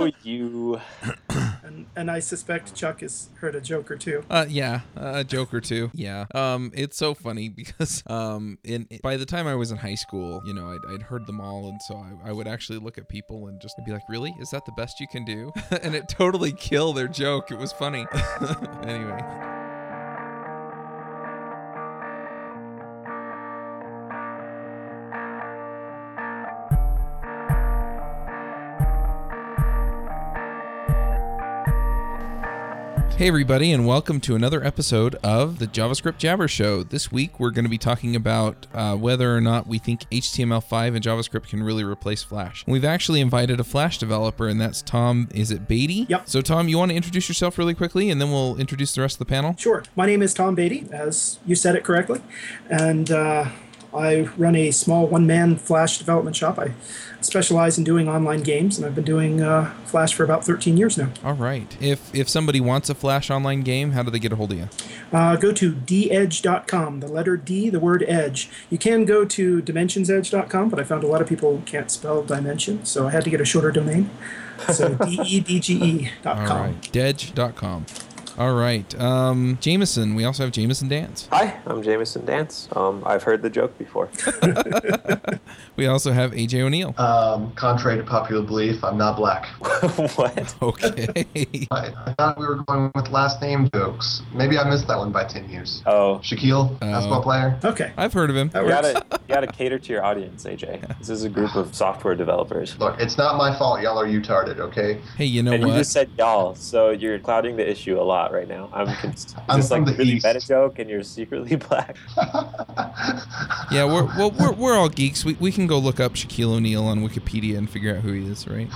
Oh, you. and and I suspect Chuck has heard a joke or two. Uh, yeah, a joke or two. Yeah. Um, it's so funny because um, in by the time I was in high school, you know, I'd, I'd heard them all, and so I, I would actually look at people and just be like, "Really? Is that the best you can do?" and it totally killed their joke. It was funny. anyway. Hey, everybody, and welcome to another episode of the JavaScript Jabber Show. This week, we're going to be talking about uh, whether or not we think HTML5 and JavaScript can really replace Flash. We've actually invited a Flash developer, and that's Tom. Is it Beatty? Yep. So, Tom, you want to introduce yourself really quickly, and then we'll introduce the rest of the panel? Sure. My name is Tom Beatty, as you said it correctly, and uh, I run a small one-man Flash development shop. I specialize in doing online games, and I've been doing uh, Flash for about 13 years now. All right. If if somebody wants a Flash online game, how do they get a hold of you? Uh, go to dedge.com, the letter D, the word edge. You can go to dimensionsedge.com, but I found a lot of people can't spell dimension, so I had to get a shorter domain. So D-E-D-G-E dot All com. right. Dedge.com. All right. Um, Jamison. We also have Jamison Dance. Hi, I'm Jamison Dance. Um, I've heard the joke before. We also have AJ O'Neill. Um, contrary to popular belief, I'm not black. what? Okay. I, I thought we were going with last name jokes. Maybe I missed that one by 10 years. Oh, Shaquille, basketball player. Okay. I've heard of him. That you works. gotta, you gotta cater to your audience, AJ. This is a group of software developers. Look, it's not my fault y'all are retarded, okay? Hey, you know and what? you just said y'all, so you're clouding the issue a lot right now. I'm confused. Is I'm this like the really East. meta joke and you're secretly black? yeah, we're well, we're, we're all geeks. We, we can go look up Shaquille O'Neal on Wikipedia and figure out who he is, right?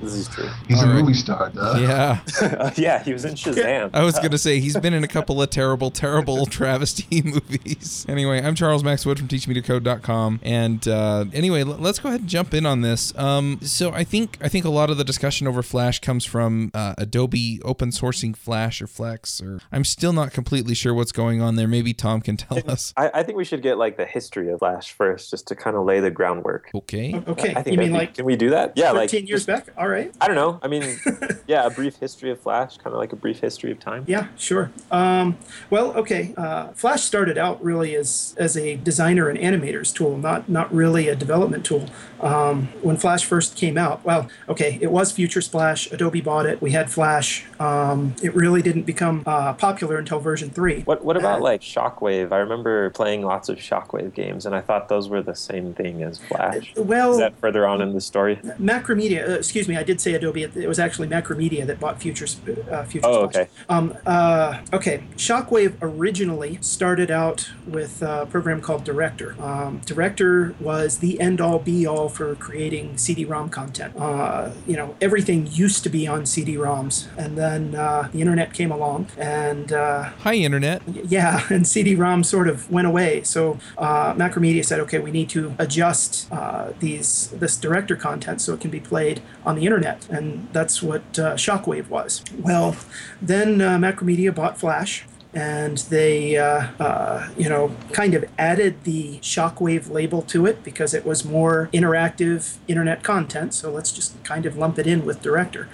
This is true. He's All a right. movie star, duh. Yeah. Uh, yeah, he was in Shazam. I was gonna say he's been in a couple of terrible, terrible travesty movies. Anyway, I'm Charles Max Wood from TeachMeToCode.com, and uh, anyway, l- let's go ahead and jump in on this. Um, so I think I think a lot of the discussion over Flash comes from uh, Adobe open sourcing Flash or Flex, or I'm still not completely sure what's going on there. Maybe Tom can tell us. I, I think we should get like the history of Flash first, just to kind of lay the groundwork. Okay. Okay. I think you mean be- like can we do that? Yeah, 13 like years just- back? All right. I don't know. I mean, yeah, a brief history of Flash, kind of like a brief history of time. Yeah, sure. Um, well, okay. Uh, Flash started out really as as a designer and animator's tool, not not really a development tool. Um, when Flash first came out, well, okay, it was Future Splash. Adobe bought it. We had Flash. Um, it really didn't become uh, popular until version three. What what about Uh, like Shockwave? I remember playing lots of Shockwave games, and I thought those were the same thing as Flash. Well, Is that further on in the story? Macromedia, uh, excuse me, I did say Adobe. It, was actually Macromedia that bought Future, uh, Future Oh, Splash. okay. Um, uh, okay, Shockwave originally started out with a program called Director. Um, Director was the end all be all for creating CD-ROM content. Uh, you know, everything used to be on CD-ROMs, and then uh, the internet came along, and uh, Hi, Internet. yeah, and CD-ROM sort of went away. So uh, Macromedia said, okay, we need to adjust uh, these this director content so it can be played on the internet, and that's what uh, Shockwave was. Well, then uh, Macromedia bought Flash. And they, uh, uh, you know, kind of added the Shockwave label to it because it was more interactive internet content. So let's just kind of lump it in with Director.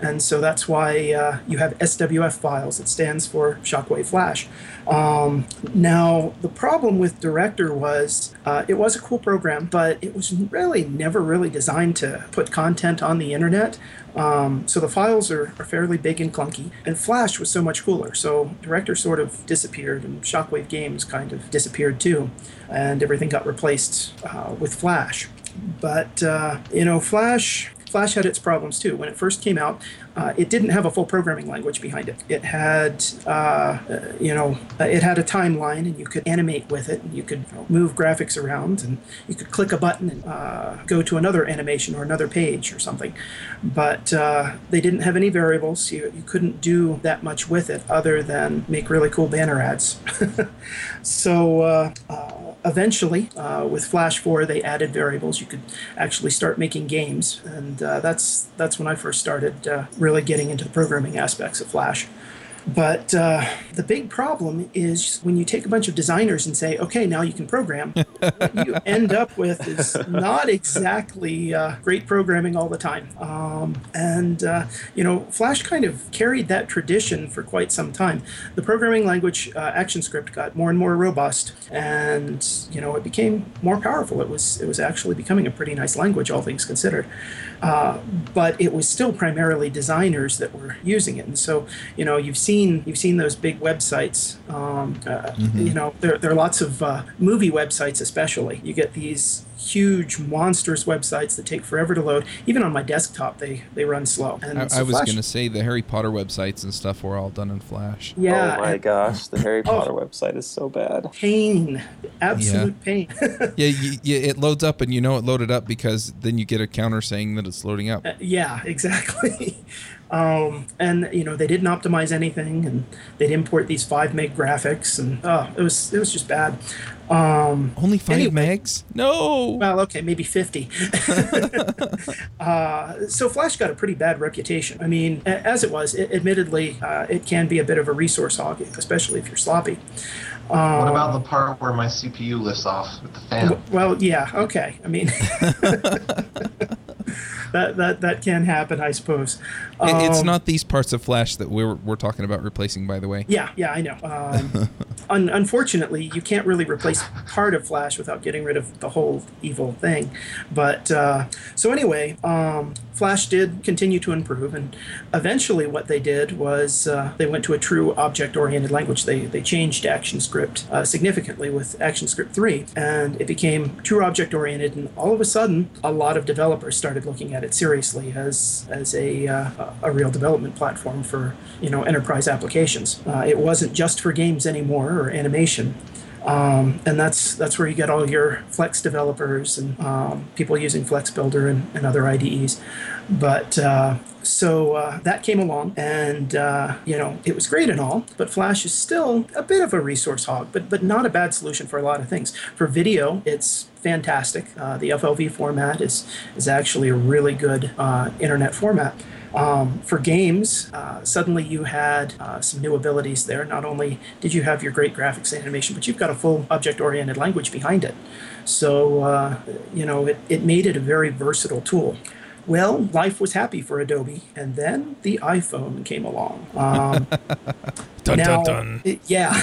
And so that's why uh, you have SWF files. It stands for Shockwave Flash. Um, now, the problem with Director was uh, it was a cool program, but it was really never really designed to put content on the internet. Um, so the files are, are fairly big and clunky, and Flash was so much cooler. So Director sort of disappeared, and Shockwave Games kind of disappeared too, and everything got replaced uh, with Flash. But uh, you know, Flash Flash had its problems too. When it first came out, uh, it didn't have a full programming language behind it. It had, uh, uh, you know, uh, it had a timeline, and you could animate with it, and you could move graphics around, and you could click a button and uh, go to another animation or another page or something. But uh, they didn't have any variables. You, you couldn't do that much with it other than make really cool banner ads. so. Eventually, uh, with Flash 4, they added variables. You could actually start making games, and uh, that's that's when I first started uh, really getting into the programming aspects of Flash. But uh, the big problem is when you take a bunch of designers and say, okay, now you can program, what you end up with is not exactly uh, great programming all the time. Um, and, uh, you know, Flash kind of carried that tradition for quite some time. The programming language uh, ActionScript got more and more robust, and, you know, it became more powerful. It was, it was actually becoming a pretty nice language, all things considered. Uh, but it was still primarily designers that were using it. And so, you know, you've seen you've seen those big websites. Um, uh, mm-hmm. You know, there, there are lots of uh, movie websites, especially. You get these huge monstrous websites that take forever to load. Even on my desktop, they they run slow. And I, so I was going to say the Harry Potter websites and stuff were all done in Flash. Yeah. Oh my and, gosh, the Harry oh. Potter oh, website is so bad. Pain, absolute yeah. pain. yeah, you, you, it loads up, and you know it loaded up because then you get a counter saying that it's loading up. Uh, yeah, exactly. Um, and you know they didn't optimize anything, and they'd import these five meg graphics, and oh, it was it was just bad. Um, Only five anyway, megs? No. Well, okay, maybe fifty. uh, so Flash got a pretty bad reputation. I mean, as it was, it, admittedly, uh, it can be a bit of a resource hog, especially if you're sloppy. Um, what about the part where my CPU lifts off with the fan? Well, yeah, okay. I mean, that that that can happen, I suppose. Um, it's not these parts of Flash that we're we're talking about replacing, by the way. Yeah, yeah, I know. Um, un- unfortunately, you can't really replace part of Flash without getting rid of the whole evil thing. But uh, so anyway, um, Flash did continue to improve, and eventually, what they did was uh, they went to a true object-oriented language. They they changed ActionScript uh, significantly with ActionScript 3, and it became true object-oriented. And all of a sudden, a lot of developers started looking at it seriously as as a uh, a real development platform for you know enterprise applications. Uh, it wasn't just for games anymore or animation. Um, and that's that's where you get all your Flex developers and um, people using Flex Builder and, and other IDEs. But uh, so uh, that came along, and uh, you know it was great and all, but Flash is still a bit of a resource hog, but but not a bad solution for a lot of things. For video, it's fantastic. Uh, the FLV format is is actually a really good uh, internet format. Um, for games, uh, suddenly you had uh, some new abilities there. Not only did you have your great graphics and animation, but you've got a full object oriented language behind it. So, uh, you know, it, it made it a very versatile tool. Well, life was happy for Adobe, and then the iPhone came along. Um, dun, now, dun, dun. It, yeah.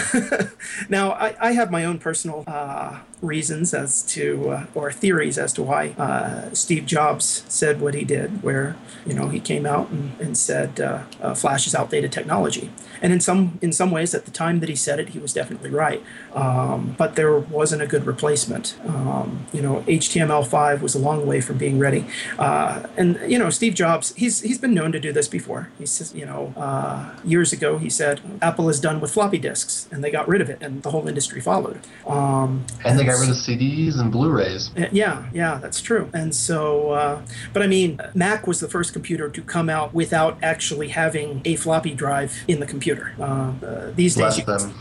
now, I, I, have my own personal uh, reasons as to, uh, or theories as to why uh, Steve Jobs said what he did, where you know he came out and, and said uh, uh, Flash is outdated technology, and in some in some ways at the time that he said it, he was definitely right. Um, but there wasn't a good replacement. Um, you know, HTML5 was a long way from being ready, uh, and you know Steve Jobs, he's he's been known to do this before. He says, you know, uh, years ago he said Apple is done with floppy disks, and they got rid of it, and the whole industry followed. Um, and they got rid of CDs and Blu-rays. Yeah, yeah, that's true. And so, uh, but I mean, Mac was the first computer to come out without actually having a floppy drive in the computer. Uh, uh these days, you, uh,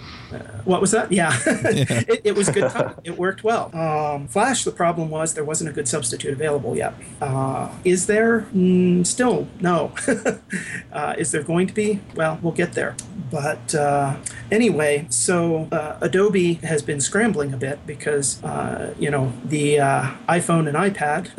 what was that? Yeah, yeah. it, it, was good time. It worked well. Um, Flash, the problem was there wasn't a good substitute available yet. Uh, is there? Mm, still, no. uh, is there going to be? Well, we'll get there. But uh, anyway, so uh, Adobe has been scrambling a bit because, uh, you know, the iPhone and iPad,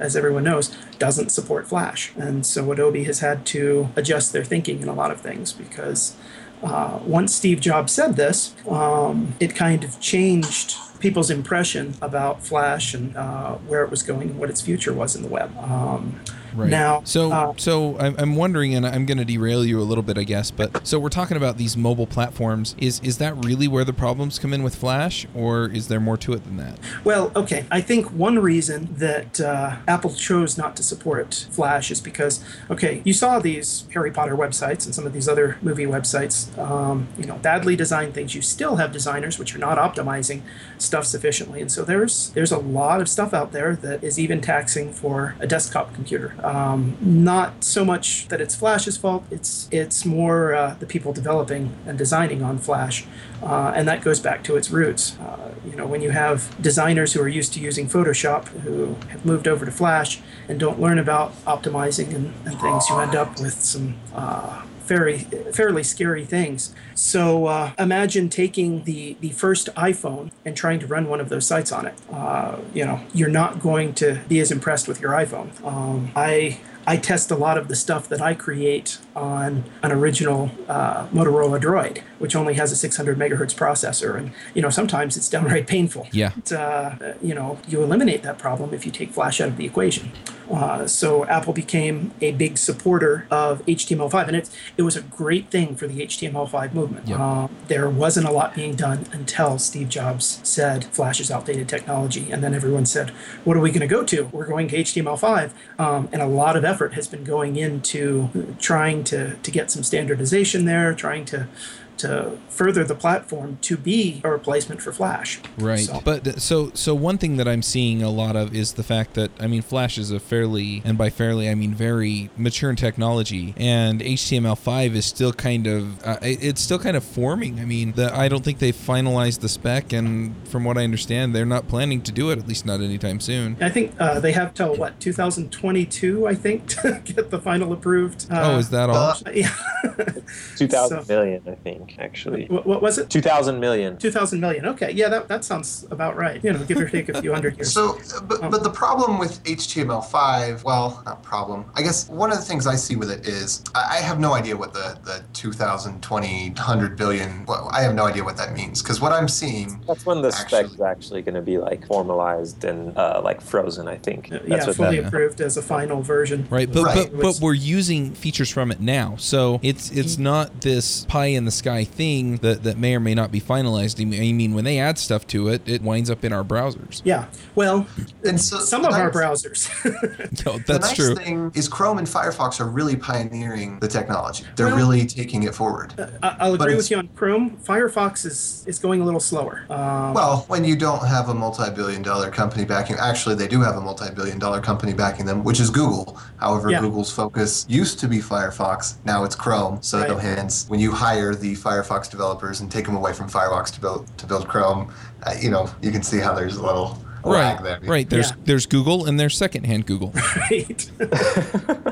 as everyone knows, doesn't support Flash. And so Adobe has had to adjust their thinking in a lot of things because uh, once Steve Jobs said this, um, it kind of changed people's impression about Flash and uh, where it was going and what its future was in the web. Um, Right. Now, so uh, so I'm wondering, and I'm going to derail you a little bit, I guess. But so we're talking about these mobile platforms. Is is that really where the problems come in with Flash, or is there more to it than that? Well, okay. I think one reason that uh, Apple chose not to support Flash is because, okay, you saw these Harry Potter websites and some of these other movie websites. Um, you know, badly designed things. You still have designers which are not optimizing stuff sufficiently, and so there's there's a lot of stuff out there that is even taxing for a desktop computer. Um, not so much that it's Flash's fault. It's it's more uh, the people developing and designing on Flash, uh, and that goes back to its roots. Uh, you know, when you have designers who are used to using Photoshop who have moved over to Flash and don't learn about optimizing and, and things, you end up with some uh, very fairly scary things. So uh, imagine taking the the first iPhone and trying to run one of those sites on it. Uh, you know, you're not going to be as impressed with your iPhone. Um, I I test a lot of the stuff that I create on an original uh, Motorola Droid, which only has a 600 megahertz processor, and you know sometimes it's downright painful. Yeah. But, uh, you know, you eliminate that problem if you take Flash out of the equation. Uh, so Apple became a big supporter of HTML5, and it it was a great thing for the HTML5 movement. Yep. Um, there wasn't a lot being done until Steve Jobs said Flash is outdated technology, and then everyone said, "What are we going to go to? We're going to HTML5," um, and a lot of effort has been going into trying to to get some standardization there, trying to to further the platform to be a replacement for Flash. Right. So- But so so one thing that I'm seeing a lot of is the fact that I mean Flash is a fairly and by fairly I mean very mature in technology and HTML5 is still kind of uh, it's still kind of forming. I mean, the, I don't think they've finalized the spec and from what I understand they're not planning to do it at least not anytime soon. I think uh, they have till what 2022, I think, to get the final approved. Uh, oh, is that all? uh, Yeah. 2,000 So- million, I think, actually. what, what was it? 2,000 million. 2,000 million. Okay, yeah, that, that sounds about right. You know, give or take a few hundred years. So, but, but the problem with HTML5, well, not problem. I guess one of the things I see with it is I I have no idea what the, the 2020, 100 billion, well, I have no idea what that means. Because what I'm seeing, That's when the Actually- spec is actually going to be like formalized and uh, like frozen, I think. That's yeah, what fully that- approved as a final version. Right, but Right. but but we're using features from it now, so it's it's not this pie in the sky thing that that may or may not be finalized. I mean, when they add stuff to it, it winds up in our browsers. Yeah, well, and so some the of our browsers. No, The that's nice true. thing is Chrome and Firefox are really pioneering the technology. They're Well- really taking it forward. I- I'll agree it's- with you on Chrome. Firefox is, is going a little slower. Um, Well, when you don't have a multi-billion dollar company backing, actually they do have a multi-billion dollar company backing them, which is Google. However, Yeah. Google's focus used to be Firefox, now it's Chrome. So Right. hence, when you hire the Firefox developers and take them away from Firefox to build to build Chrome, uh, you know you can see how there's a little lag Right, there. right. There's Yeah. there's Google and there's secondhand Google. right.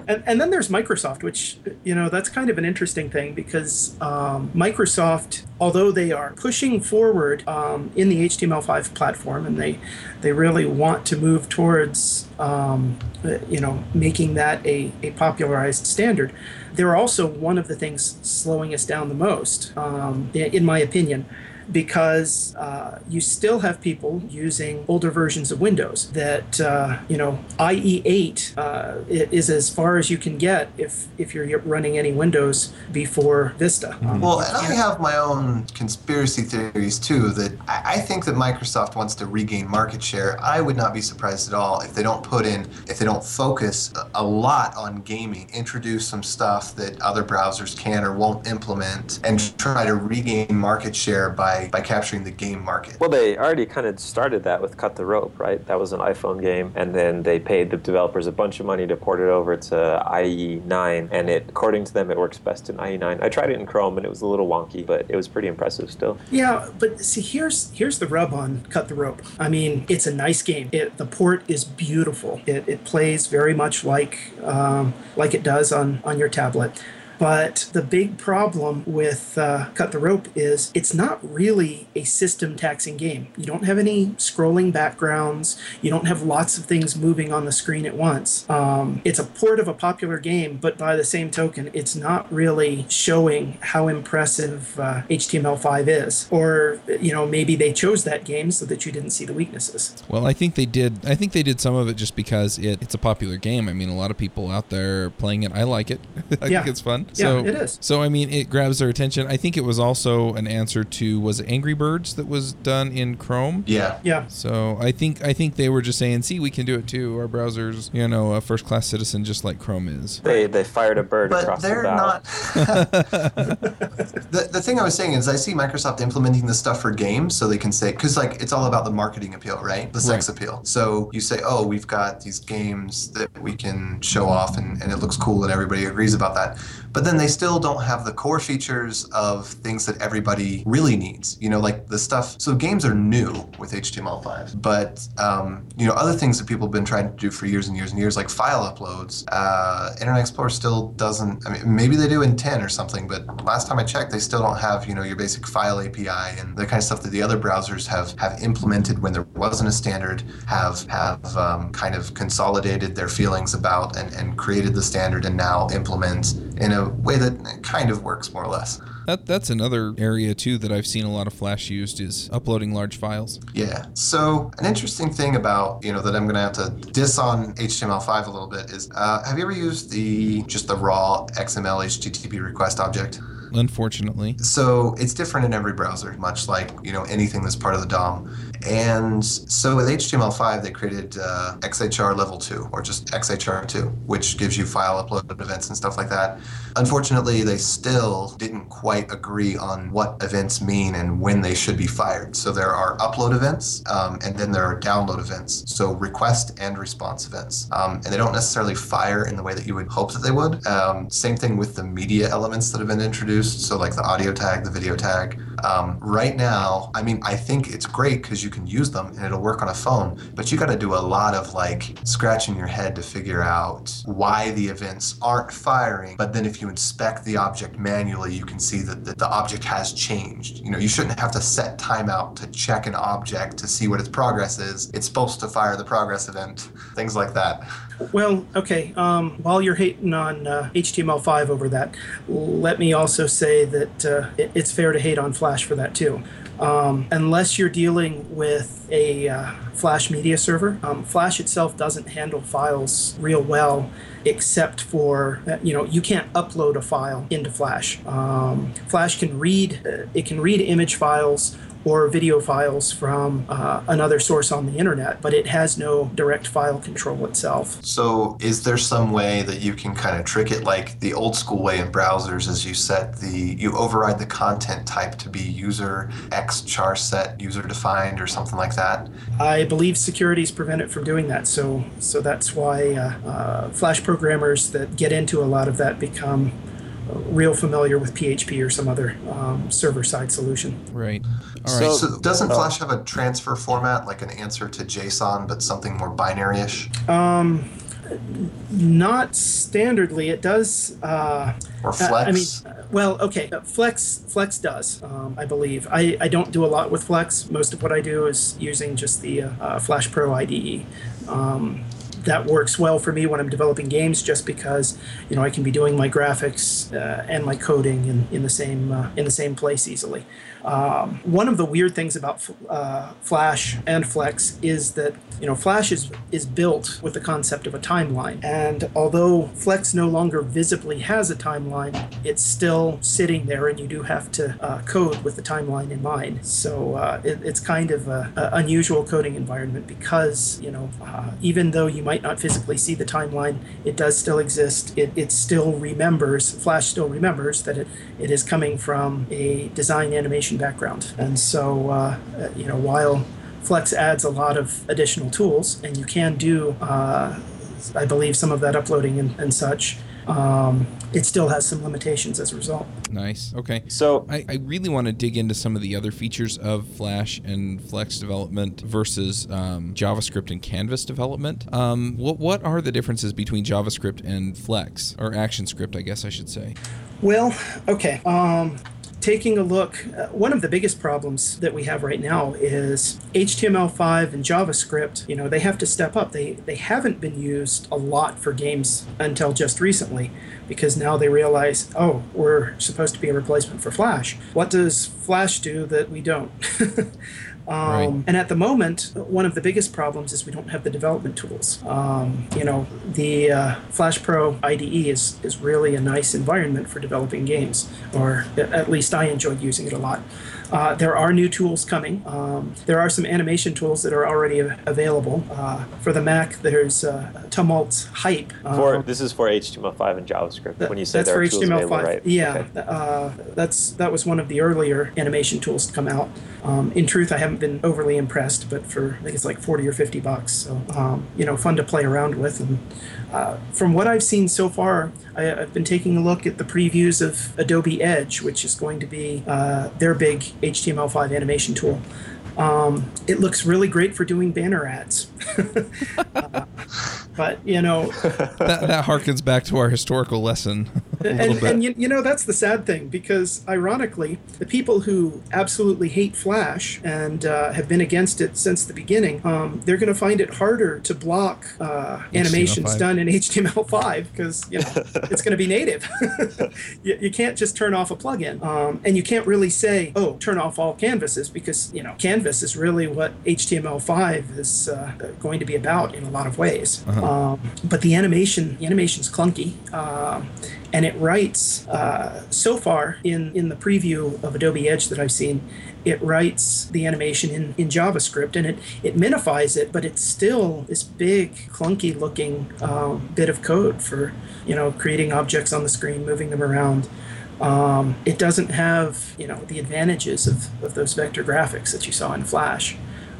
and, and then there's Microsoft, which, you know, that's kind of an interesting thing because um, Microsoft, although they are pushing forward um, in the HTML5 platform and they, they really want to move towards, um, uh, you know, making that a, a popularized standard, they're also one of the things slowing us down the most, um, in my opinion because uh, you still have people using older versions of Windows that uh, you know IE8 uh, is as far as you can get if if you're running any Windows before Vista. Um, Well, and I have my own conspiracy theories too. That I I think that Microsoft wants to regain market share. I would not be surprised at all if they don't put in, if they don't focus a- a lot on gaming, introduce some stuff that other browsers can or won't implement, and try to regain market share by by capturing the game market. Well, they already kind of started that with Cut the Rope, right? That was an iPhone game, and then they paid the developers a bunch of money to port it over to IE9, and it, according to them, it works best in IE9. I tried it in Chrome, and it was a little wonky, but it was pretty impressive still. Yeah, but see, here's here's the rub on Cut the Rope. I mean, it's a nice game. It, the port is beautiful. It, it plays very much like um, like it does on on your tablet. But the big problem with uh, Cut the Rope is it's not really a system taxing game. You don't have any scrolling backgrounds. You don't have lots of things moving on the screen at once. Um, it's a port of a popular game, but by the same token, it's not really showing how impressive uh, HTML5 is. Or, you know, maybe they chose that game so that you didn't see the weaknesses. Well, I think they did. I think they did some of it just because it, it's a popular game. I mean, a lot of people out there playing it. I like it. I Yeah. think it's fun. Yeah, so, it is. So I mean, it grabs their attention. I think it was also an answer to was it Angry Birds that was done in Chrome. Yeah. Yeah. So I think I think they were just saying, see, we can do it too. Our browser's you know a first class citizen just like Chrome is. They, they fired a bird But across they're the not. the, the thing I was saying is, I see Microsoft implementing this stuff for games so they can say, because like it's all about the marketing appeal, right? The sex appeal. So you say, oh, we've got these games that we can show off and, and it looks cool and everybody agrees about that. But then they still don't have the core features of things that everybody really needs. You know, like the stuff. So games are new with HTML5, but um, you know, other things that people have been trying to do for years and years and years, like file uploads. Uh, Internet Explorer still doesn't. I mean, maybe they do in 10 or something, but last time I checked, they still don't have you know your basic file API and the kind of stuff that the other browsers have have implemented when there wasn't a standard. Have have um, kind of consolidated their feelings about and, and created the standard and now implement in a way that kind of works more or less. That that's another area too that I've seen a lot of Flash used is uploading large files. Yeah. So an interesting thing about you know that I'm going to have to diss on HTML5 a little bit is uh, have you ever used the just the raw XML HTTP request object? Unfortunately. So it's different in every browser, much like you know anything that's part of the DOM. And so with HTML5, they created uh, XHR level 2, or just XHR2, which gives you file upload events and stuff like that. Unfortunately, they still didn't quite agree on what events mean and when they should be fired. So there are upload events, um, and then there are download events. So request and response events. Um, and they don't necessarily fire in the way that you would hope that they would. Um, same thing with the media elements that have been introduced. So like the audio tag, the video tag. Um, right now, I mean, I think it's great because you can use them and it'll work on a phone, but you got to do a lot of like scratching your head to figure out why the events aren't firing. But then if you inspect the object manually, you can see that, that the object has changed. You know, you shouldn't have to set timeout to check an object to see what its progress is. It's supposed to fire the progress event, things like that. Well, okay. Um, while you're hating on uh, HTML5 over that, let me also say that uh, it, it's fair to hate on Flash for that too. Um, unless you're dealing with a uh, Flash media server, um, Flash itself doesn't handle files real well except for uh, you know you can't upload a file into Flash. Um, Flash can read uh, it can read image files or video files from uh, another source on the internet, but it has no direct file control itself. So, is there some way that you can kind of trick it like the old school way in browsers is you set the you override the content type to be user x char set user defined or something like that? I believe securities prevent it from doing that. So, so that's why uh, uh, Flash programmers that get into a lot of that become real familiar with PHP or some other um, server side solution. Right. All right. So, so doesn't Flash have a transfer format like an answer to JSON, but something more binary-ish? Um, not standardly. It does. Uh, or Flex. Uh, I mean, well, okay. Flex Flex does, um, I believe. I, I don't do a lot with Flex. Most of what I do is using just the uh, Flash Pro IDE. Um, that works well for me when I'm developing games, just because you know I can be doing my graphics uh, and my coding in, in the same uh, in the same place easily. Um, one of the weird things about uh, Flash and Flex is that you know Flash is is built with the concept of a timeline, and although Flex no longer visibly has a timeline, it's still sitting there, and you do have to uh, code with the timeline in mind. So uh, it, it's kind of a, a, unusual coding environment because you know uh, even though you might not physically see the timeline, it does still exist. It, it still remembers Flash still remembers that it, it is coming from a design animation background. And so, uh, you know, while Flex adds a lot of additional tools, and you can do, uh, I believe, some of that uploading and, and such. Um, it still has some limitations as a result. Nice. Okay. So I, I really want to dig into some of the other features of Flash and Flex development versus um, JavaScript and Canvas development. Um, what what are the differences between JavaScript and Flex or ActionScript? I guess I should say. Well, okay. Taking a look, uh, one of the biggest problems that we have right now is HTML5 and JavaScript. You know, they have to step up. They they haven't been used a lot for games until just recently, because now they realize, oh, we're supposed to be a replacement for Flash. What does Flash do that we don't? Um, right. And at the moment, one of the biggest problems is we don't have the development tools. Um, you know, the uh, Flash Pro IDE is, is really a nice environment for developing games, or at least I enjoyed using it a lot. Uh, there are new tools coming. Um, there are some animation tools that are already available. Uh, for the Mac, there's uh, Tumult Hype. for, this is for HTML5 and JavaScript. That, when you say that's there for HTML5, right? Yeah, okay. Uh, that's that was one of the earlier animation tools to come out. Um, in truth, I haven't been overly impressed, but for I think it's like 40 or 50 bucks. So um, you know, fun to play around with and uh, from what I've seen so far, I, have been taking a look at the previews of Adobe Edge, which is going to be uh, their big HTML5 animation tool. Um, it looks really great for doing banner ads. uh, but you know, that, that harkens back to our historical lesson. and, and you, you, know that's the sad thing because ironically, the people who absolutely hate Flash and uh, have been against it since the beginning, um, they're going to find it harder to block uh, animations done in HTML5 because you know it's going to be native. you, you, can't just turn off a plugin, um, and you can't really say, "Oh, turn off all canvases," because you know canvas is really what HTML5 is uh, going to be about in a lot of ways. Uh-huh. Um, but the animation, the animation's clunky, uh, and it writes uh, so far in in the preview of Adobe Edge that I've seen. It writes the animation in, in JavaScript and it, it minifies it, but it's still this big, clunky looking um, bit of code for you know creating objects on the screen, moving them around. Um, it doesn't have you know the advantages of, of those vector graphics that you saw in Flash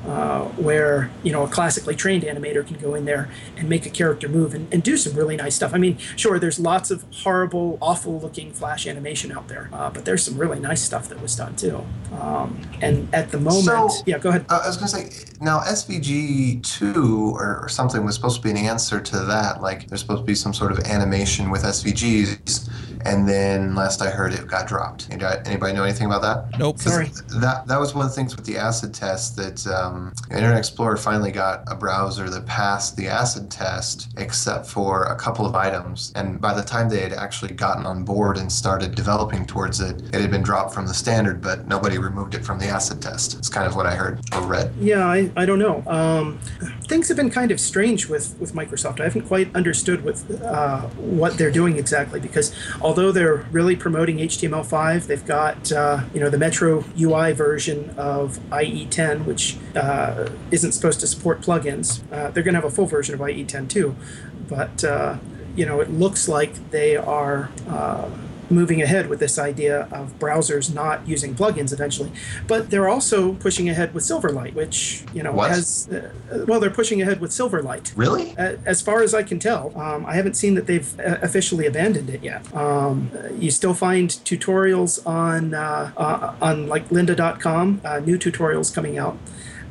uh, where you know a classically trained animator can go in there and make a character move and, and do some really nice stuff. I mean, sure, there's lots of horrible, awful-looking flash animation out there, uh, but there's some really nice stuff that was done too. Um, and at the moment, so, yeah, go ahead. Uh, I was going to say now SVG two or, or something was supposed to be an answer to that. Like there's supposed to be some sort of animation with SVGs and then last I heard it got dropped. Anybody know anything about that? Nope. Sorry. That that was one of the things with the acid test that um, Internet Explorer finally got a browser that passed the acid test, except for a couple of items. And by the time they had actually gotten on board and started developing towards it, it had been dropped from the standard, but nobody removed it from the acid test. It's kind of what I heard or read. Yeah, I, I don't know. Um, things have been kind of strange with with Microsoft. I haven't quite understood with uh, what they're doing exactly because although they're really promoting HTML5, they've got uh, you know the Metro UI version of IE10, which uh, isn't supposed to support plugins. Uh, they're going to have a full version of IE10 too, but uh, you know it looks like they are uh, moving ahead with this idea of browsers not using plugins eventually. But they're also pushing ahead with Silverlight, which you know what? has uh, well, they're pushing ahead with Silverlight. Really? As far as I can tell, um, I haven't seen that they've uh, officially abandoned it yet. Um, you still find tutorials on uh, uh on like lynda.com, uh, new tutorials coming out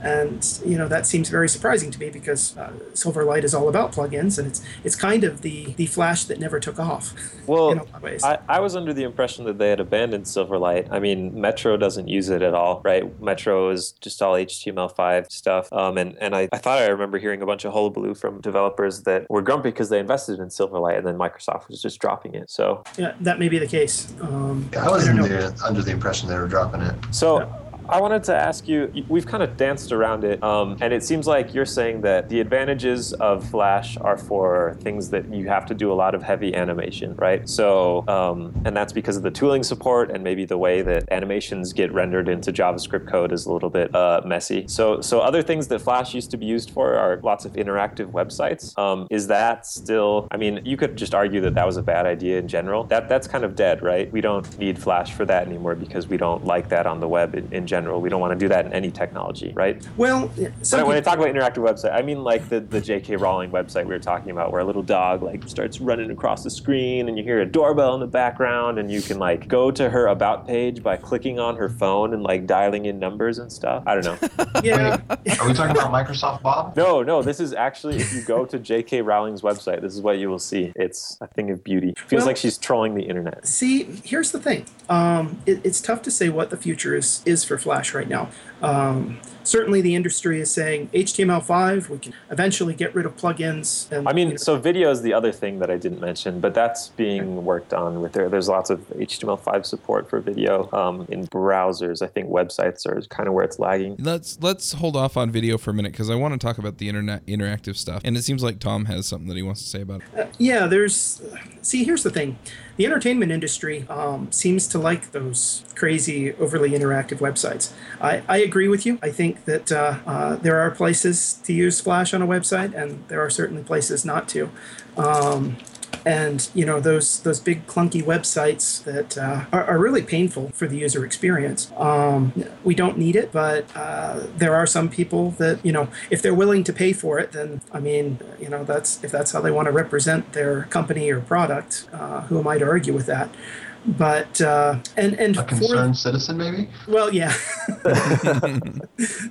and you know that seems very surprising to me because uh, Silverlight is all about plugins, and it's it's kind of the the Flash that never took off. Well, I, I was under the impression that they had abandoned Silverlight. I mean, Metro doesn't use it at all, right? Metro is just all HTML5 stuff, um, and and I, I thought I remember hearing a bunch of hullabaloo from developers that were grumpy because they invested in Silverlight, and then Microsoft was just dropping it. So yeah, that may be the case. Um, I was I the, under the impression they were dropping it. So. Yeah. I wanted to ask you, we've kind of danced around it, um, and it seems like you're saying that the advantages of Flash are for things that you have to do a lot of heavy animation, right? So, um, and that's because of the tooling support and maybe the way that animations get rendered into JavaScript code is a little bit uh, messy. So, so other things that Flash used to be used for are lots of interactive websites. Um, is that still, I mean, you could just argue that that was a bad idea in general. That That's kind of dead, right? We don't need Flash for that anymore because we don't like that on the web in, in general general. We don't want to do that in any technology, right? Well, when, when I talk about interactive website, I mean like the, the J.K. Rowling website we were talking about, where a little dog like starts running across the screen, and you hear a doorbell in the background, and you can like go to her about page by clicking on her phone and like dialing in numbers and stuff. I don't know. yeah. Are we talking about Microsoft Bob? No, no. This is actually if you go to J.K. Rowling's website, this is what you will see. It's a thing of beauty. Feels well, like she's trolling the internet. See, here's the thing. Um, it, it's tough to say what the future is is for Flash right now. Um, certainly, the industry is saying HTML5. We can eventually get rid of plugins. And, I mean, you know, so video is the other thing that I didn't mention, but that's being worked on with there. There's lots of HTML5 support for video um, in browsers. I think websites are kind of where it's lagging. Let's let's hold off on video for a minute because I want to talk about the internet interactive stuff, and it seems like Tom has something that he wants to say about it. Uh, yeah, there's. See, here's the thing the entertainment industry um, seems to like those crazy, overly interactive websites. I, I agree with you. I think that uh, uh, there are places to use Flash on a website, and there are certainly places not to. Um, and you know those those big clunky websites that uh, are, are, really painful for the user experience. Um, we don't need it, but uh, there are some people that you know if they're willing to pay for it, then I mean you know that's if that's how they want to represent their company or product. Uh, who am I to argue with that? but uh, and and a concerned for, citizen maybe well yeah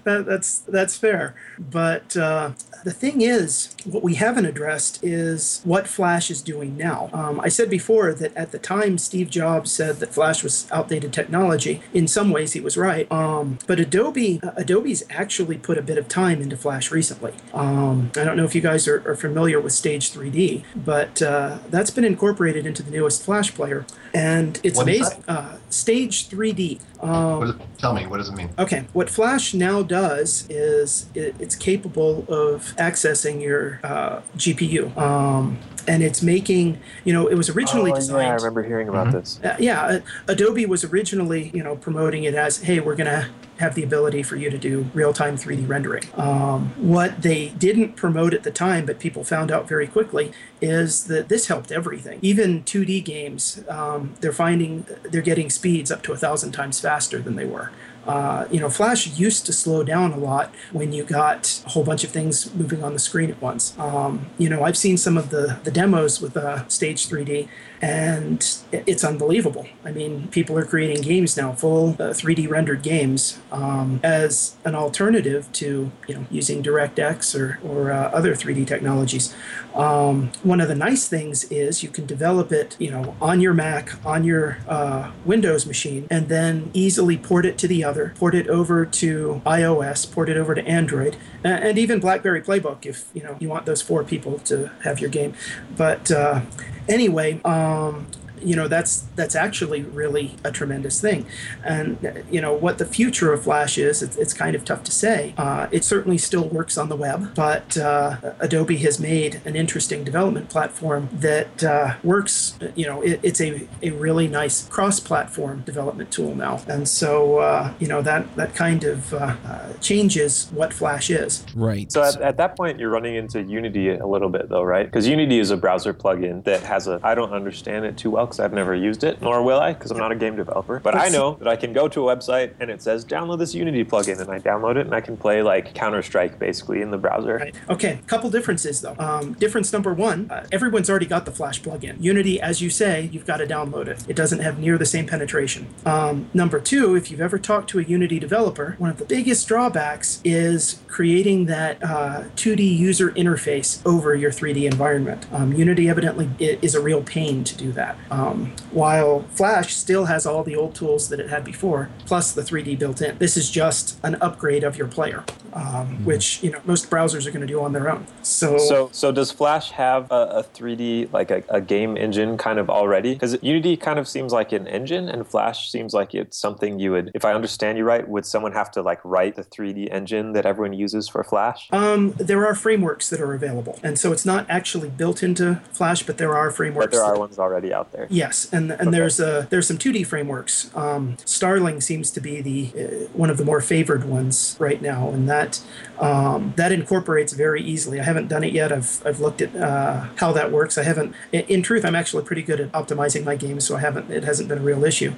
that, that's that's fair but uh, the thing is what we haven't addressed is what flash is doing now. Um, i said before that at the time steve jobs said that flash was outdated technology. In some ways he was right. Um, but adobe uh, adobe's actually put a bit of time into flash recently. Um, i don't know if you guys are, are familiar with stage 3d but uh, that's been incorporated into the newest flash player. And it's amazing. Uh, Stage 3D. Um, tell me, what does it mean? Okay, what Flash now does is it, it's capable of accessing your uh, GPU. Um, and it's making you know it was originally oh, designed. Yeah, I remember hearing about mm-hmm. this. Uh, yeah, uh, Adobe was originally you know promoting it as hey we're gonna have the ability for you to do real-time 3D rendering. Um, what they didn't promote at the time, but people found out very quickly, is that this helped everything. Even 2D games, um, they're finding they're getting speeds up to a thousand times faster than they were. Uh, you know, Flash used to slow down a lot when you got a whole bunch of things moving on the screen at once. Um, you know, I've seen some of the, the demos with uh, Stage 3D, and it's unbelievable. I mean, people are creating games now, full uh, 3D rendered games, um, as an alternative to you know using DirectX or or uh, other 3D technologies. Um, one of the nice things is you can develop it, you know, on your Mac, on your uh, Windows machine, and then easily port it to the other, port it over to iOS, port it over to Android, and even BlackBerry Playbook if you know you want those four people to have your game. But uh, anyway, um, you know that's that's actually really a tremendous thing. And you know what the future of flash is it's, it's kind of tough to say. Uh, it certainly still works on the web but uh, adobe has made an interesting development platform that uh, works you know it, it's a, a really nice cross-platform development tool now. And so uh, you know that that kind of uh, uh, changes what flash is. Right. So at, at that point you're running into unity a little bit though right? Because unity is a browser plugin that has a i don't understand it too well because I've never used it, nor will I, because I'm not a game developer. But I know that I can go to a website and it says download this Unity plugin, and I download it and I can play like Counter Strike basically in the browser. Right. Okay, couple differences though. Um, difference number one: uh, everyone's already got the Flash plugin. Unity, as you say, you've got to download it. It doesn't have near the same penetration. Um, number two, if you've ever talked to a Unity developer, one of the biggest drawbacks is creating that uh, 2D user interface over your 3D environment. Um, Unity evidently is a real pain to do that. Um, Um, while Flash still has all the old tools that it had before, plus the 3D built in. This is just an upgrade of your player, um, mm-hmm. which you know most browsers are going to do on their own. So, so, so does Flash have a, a 3D like a, a, game engine kind of already? Because Unity kind of seems like an engine, and Flash seems like it's something you would, if I understand you right, would someone have to like write the 3D engine that everyone uses? for Flash? Um, there are frameworks that are available, and so it's not actually built into Flash, but there are frameworks. But there are ones already out there. Yes, and and okay. there's a there's some 2D frameworks. Um, Starling seems to be the uh, one of the more favored ones right now, and that um, that incorporates very easily. I haven't done it yet. I've I've looked at uh, how that works. I haven't. In, truth, I'm actually pretty good at optimizing my games, so I haven't. It hasn't been a real issue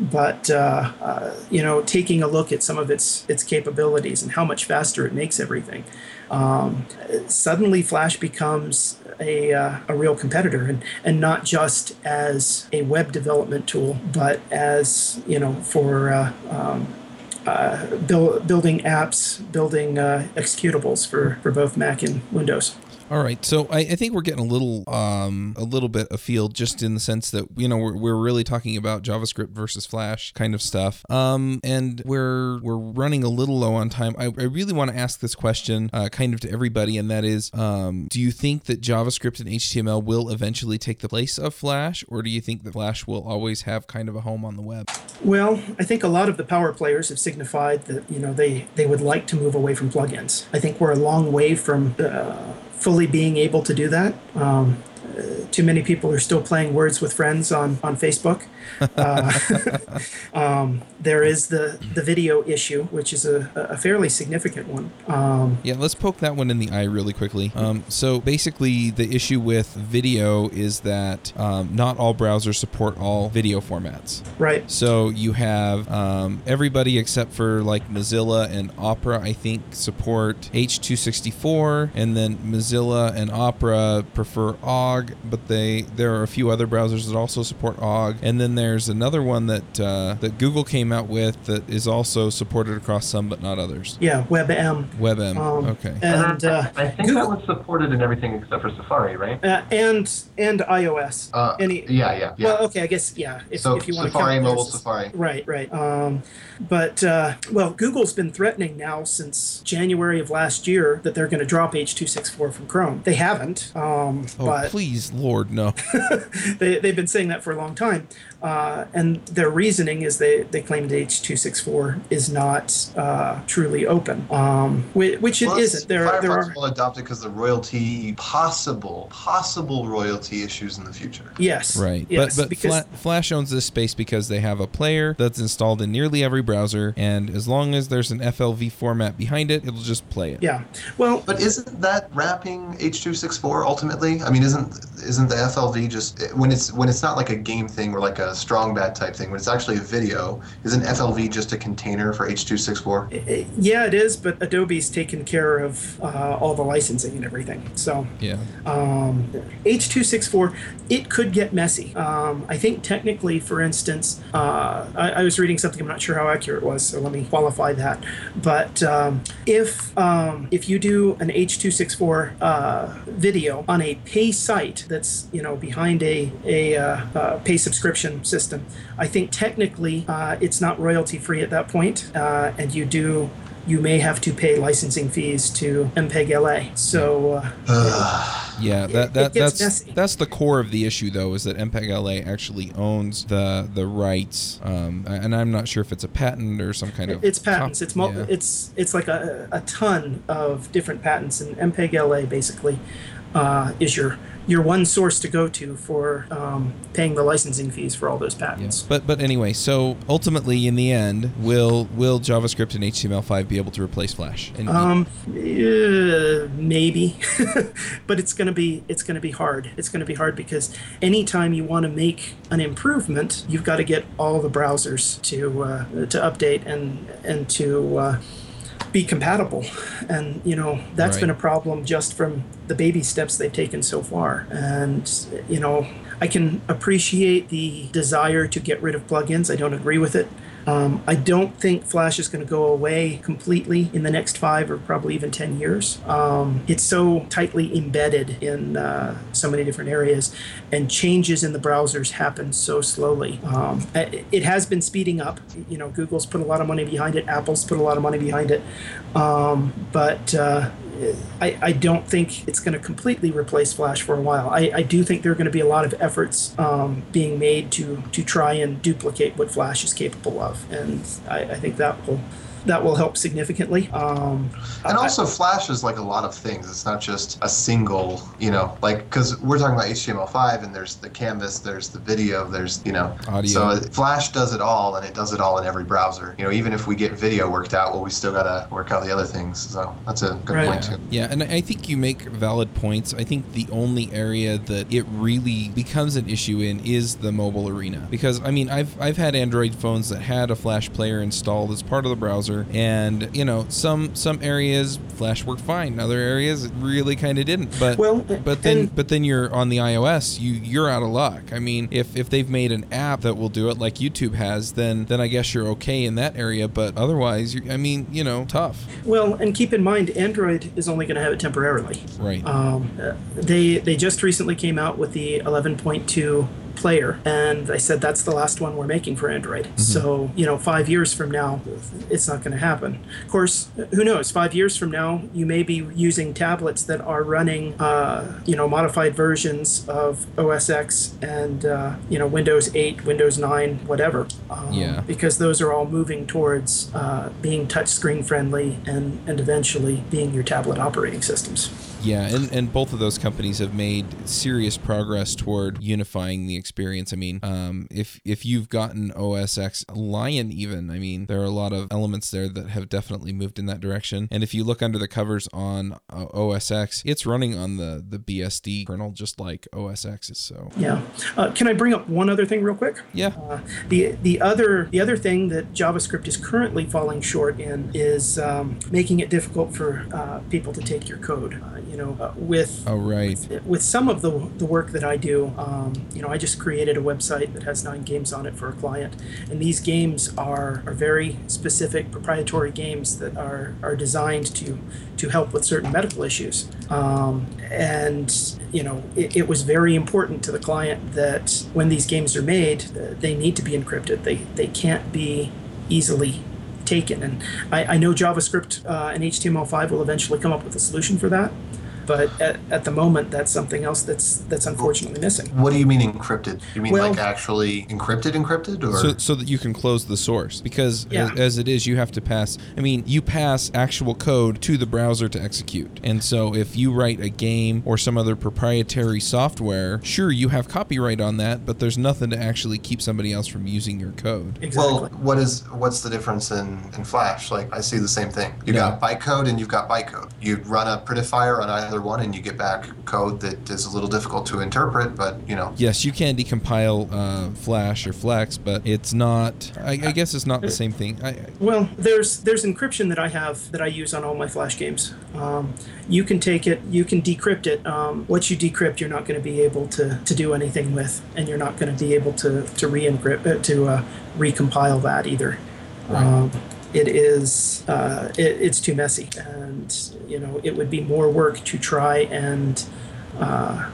but uh, uh, you know, taking a look at some of its its capabilities and how much faster it makes everything, um, suddenly Flash becomes a, uh, a real competitor, and and not just as a web development tool, but as you know for uh, um, build, building apps, building uh, executables for, for both Mac and Windows. All right, so I, I, think we're getting a little um, a little bit afield, just in the sense that you know we're, we're really talking about JavaScript versus Flash kind of stuff, um, and we're we're running a little low on time. I, I really want to ask this question, uh, kind of to everybody, and that is, um, do you think that JavaScript and HTML will eventually take the place of Flash, or do you think that Flash will always have kind of a home on the web? Well, I think a lot of the power players have signified that you know they they would like to move away from plugins. I think we're a long way from. Uh, fully being able to do that. Um, too many people are still playing Words with Friends on on Facebook. Uh, um, there is the the video issue, which is a, a fairly significant one. Um, Yeah, let's poke that one in the eye really quickly. Um, so basically, the issue with video is that um, not all browsers support all video formats. right. So you have um, everybody except for like Mozilla and Opera, I think, support H264, and then Mozilla and Opera prefer OGG, but they there are a few other browsers that also support OGG, and then there's another one that uh, that Google came out with that is also supported across some but not others. Yeah, WebM. WebM. Um, okay. And uh, I think Google- that was supported in everything except for Safari, right? uh, and and iOS. Uh, Any, yeah, yeah, yeah. Well, okay, I guess yeah. If, so if you want Safari, to count mobile those as- Safari. Right, right. Um, but uh, well, Google's been threatening now since January of last year that they're going to drop H264 from Chrome. They haven't, um, Oh, but please, Lord, no. they, they've been saying that for a long time. Uh, and their reasoning is they, they claim that H264 is not uh, truly open, um, which, which it Plus, isn't. There, Firefox there are will adopt it because the royalty, possible, possible royalty issues in the future. yes, Right. yes, but but because Fla- Flash owns this space because they have a player that's installed in nearly every browser, and as long as there's an FLV format behind it, it'll just play it. yeah, well, But isn't that wrapping H264 ultimately? I mean, isn't isn't the FLV just when it's when it's not like a game thing or like a strong bad type thing, when it's actually a video, isn't FLV just a container for H264? i- yeah, it is. But Adobe's taken care of uh, all the licensing and everything, so. Yeah. um, H264, it could get messy. Um, I think technically, for instance, uh, I, I was reading something. I'm not sure how accurate it was, so let me qualify that. But um, if um, if you do an H264 uh, video on a pay site that's you know behind a a uh, uh, pay subscription system, I think technically uh, it's not royalty free at that point, uh, and you do. You may have to pay licensing fees to MPEG LA. So uh. Yeah, that, that that's messy. that's the core of the issue, though, is that MPEG LA actually owns the the rights, um, and I'm not sure if it's a patent or some kind of. It's patents. top- It's mul- yeah. it's it's like a, a ton of different patents, and MPEG LA basically uh, is your your one source to go to for um, paying the licensing fees for all those Yeah. patents. But but anyway, so ultimately, in the end, will will JavaScript and HTML5 be able to replace Flash? And Um, uh, maybe, but it's gonna be it's gonna be hard. It's gonna be hard because anytime you want to make an improvement, you've got to get all the browsers to uh, to update and and to uh, be compatible. And you know that's Right. been a problem just from the baby steps they've taken so far. And you know I can appreciate the desire to get rid of plugins. I don't agree with it. Um, I don't think Flash is going to go away completely in the next five or probably even 10 years. Um, it's so tightly embedded in uh, so many different areas, and changes in the browsers happen so slowly. Um, it has been speeding up. You know, Google's put a lot of money behind it, Apple's put a lot of money behind it, um, but uh, I, I don't think it's going to completely replace Flash for a while. I, I do think there are going to be a lot of efforts um, being made to to try and duplicate what Flash is capable of, and I, I think that will that will help significantly. Um, And I- also, Flash is like a lot of things. It's not just a single, you know, like because we're talking about HTML5 and there's the canvas, there's the video, there's you know, Audio. So Flash does it all, and it does it all in every browser. You know, even if we get video worked out, well, we still gotta work out the other things. So that's a good Right. point Yeah, too. yeah, and I think you make valid points. I think the only area that it really becomes an issue in is the mobile arena. Because I mean, I've I've had Android phones that had a Flash player installed as part of the browser, and you know, some some areas Flash worked fine, other areas it really kind of didn't. But Well, but then but then you're on the iOS, you you're out of luck. I mean, if if they've made an app that will do it like YouTube has, then then I guess you're okay in that area. But otherwise, I mean, you know, tough, well, and keep in mind, Android is only going to have it temporarily. right? Um, uh, they they just recently came out with the 11.2 player, and they said that's the last one we're making for Android. So you know, five years from now, it's not going to happen. Of course, who knows? Five years from now, you may be using tablets that are running, uh, you know, modified versions of OS X and uh, you know Windows 8, Windows 9, whatever. Um, Yeah. Because those are all moving towards uh, being touchscreen friendly and and eventually being your tablet operating systems. Yeah, and, and both of those companies have made serious progress toward unifying the experience. I mean, um, if if you've gotten OS X Lion, even I mean, there are a lot of elements there that have definitely moved in that direction. And if you look under the covers on uh, OS X, it's running on the the BSD kernel just like OS X is. So Yeah. Uh, can I bring up one other thing real quick? yeah, Uh, the the other the other thing that JavaScript is currently falling short in is um, making it difficult for uh, people to take your code. Uh, you know, uh, with oh right, with some of the the work that I do, um, you know, I just created a website that has nine games on it for a client, and these games are are very specific proprietary games that are are designed to to help with certain medical issues. Um, and you know, it, it was very important to the client that when these games are made, uh, they need to be encrypted. They they can't be easily taken. And I, I know JavaScript uh, and HTML5 will eventually come up with a solution for that. But at, at the moment, that's something else that's that's unfortunately missing. What do you mean encrypted? You mean Well- like actually encrypted, encrypted, or so so that you can close the source because Yeah. as, as it is, you have to pass. I mean, you pass actual code to the browser to execute, and so if you write a game or some other proprietary software, sure you have copyright on that, but there's nothing to actually keep somebody else from using your code. Exactly. Well, what is what's the difference in, in Flash? Like I see the same thing. You Yeah. got bytecode and you've got bytecode. You run a prettifier on either one, and you get back code that is a little difficult to interpret, but you know. Yes, you can decompile uh, Flash or Flex, but it's not. I, I guess it's not the same thing. I, I- Well, there's there's encryption that I have that I use on all my Flash games. Um, you can take it, you can decrypt it. Um, what you decrypt, you're not going to be able to, to do anything with, and you're not going to be able to to re-encrypt uh, to uh, recompile that either. Um, it is uh, it, it's too messy, and you know it would be more work to try and uh,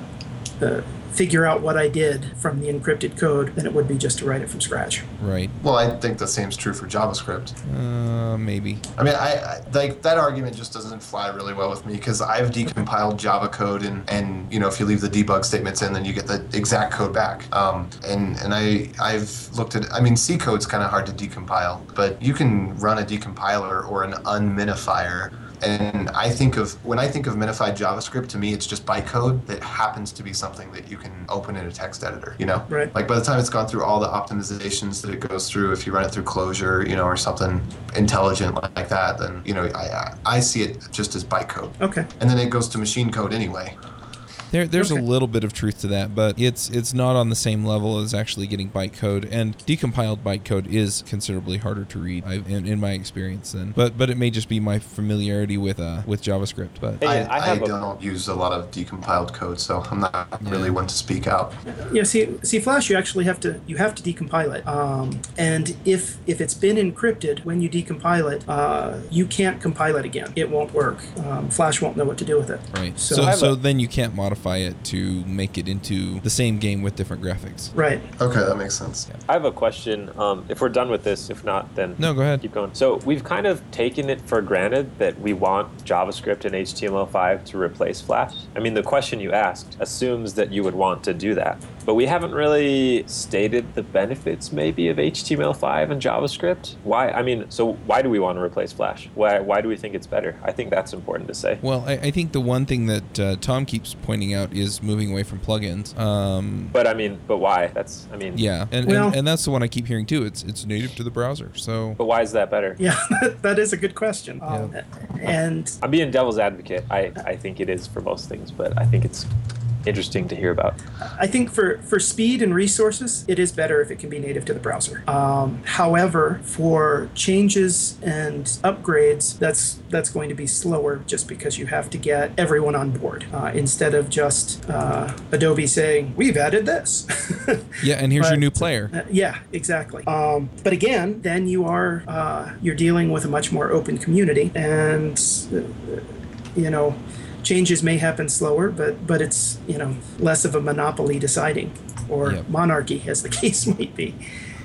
figure out what I did from the encrypted code than it would be just to write it from scratch. right? Well, I think the same's true for JavaScript. Uh, maybe. I mean, I, I like that argument just doesn't fly really well with me because I've decompiled Java code and and you know if you leave the debug statements in, then you get the exact code back. Um, and and I I've looked at I mean C code's kind of hard to decompile, but you can run a decompiler or an unminifier. And I think of when I think of minified JavaScript, to me it's just bytecode that happens to be something that you can open in a text editor. You know, Right. like by the time it's gone through all the optimizations that it goes through, if you run it through Closure, you know, or something intelligent like that, then you know, I I, I see it just as bytecode, Okay. and then it goes to machine code anyway. There, there's Okay. a little bit of truth to that, but it's it's not on the same level as actually getting bytecode. And decompiled bytecode is considerably harder to read, I, in, in my experience. Then, but but it may just be my familiarity with uh with JavaScript. But I, I I, don't use a lot of decompiled code, so I'm not Yeah. really one to speak out. Yeah, see, see, Flash, you actually have to you have to decompile it, um, and if if it's been encrypted when you decompile it, uh, you can't compile it again. It won't work. Um, Flash won't know what to do with it. right, So so so, a- then you can't modify it to make it into the same game with different graphics. Right. Okay, that makes sense. I have a question. Um, if we're done with this, if not, then No, go ahead. keep going. So we've kind of taken it for granted that we want JavaScript and HTML5 to replace Flash. I mean, the question you asked assumes that you would want to do that, but we haven't really stated the benefits maybe of HTML5 and JavaScript. Why? I mean, so why do we want to replace Flash? Why? Why do we think it's better? I think that's important to say. Well, I, I think the one thing that uh, Tom keeps pointing out is moving away from plugins. Um, But I mean, but why? That's I mean, yeah, and, Well- and and that's the one I keep hearing too. It's it's native to the browser, so But why is that better? Yeah, that is a good question. Um, and I'm being devil's advocate. I, I think it is for most things, but I think it's interesting to hear about. I think for, for speed and resources, it is better if it can be native to the browser. Um, however, for changes and upgrades, that's that's going to be slower just because you have to get everyone on board uh, instead of just uh, Adobe saying we've added this. yeah. And here's your new player. Uh, yeah, exactly. Um, but again, then you are uh, you're dealing with a much more open community, and uh, you know, changes may happen slower, but but it's you know less of a monopoly deciding or Yep. monarchy, as the case might be.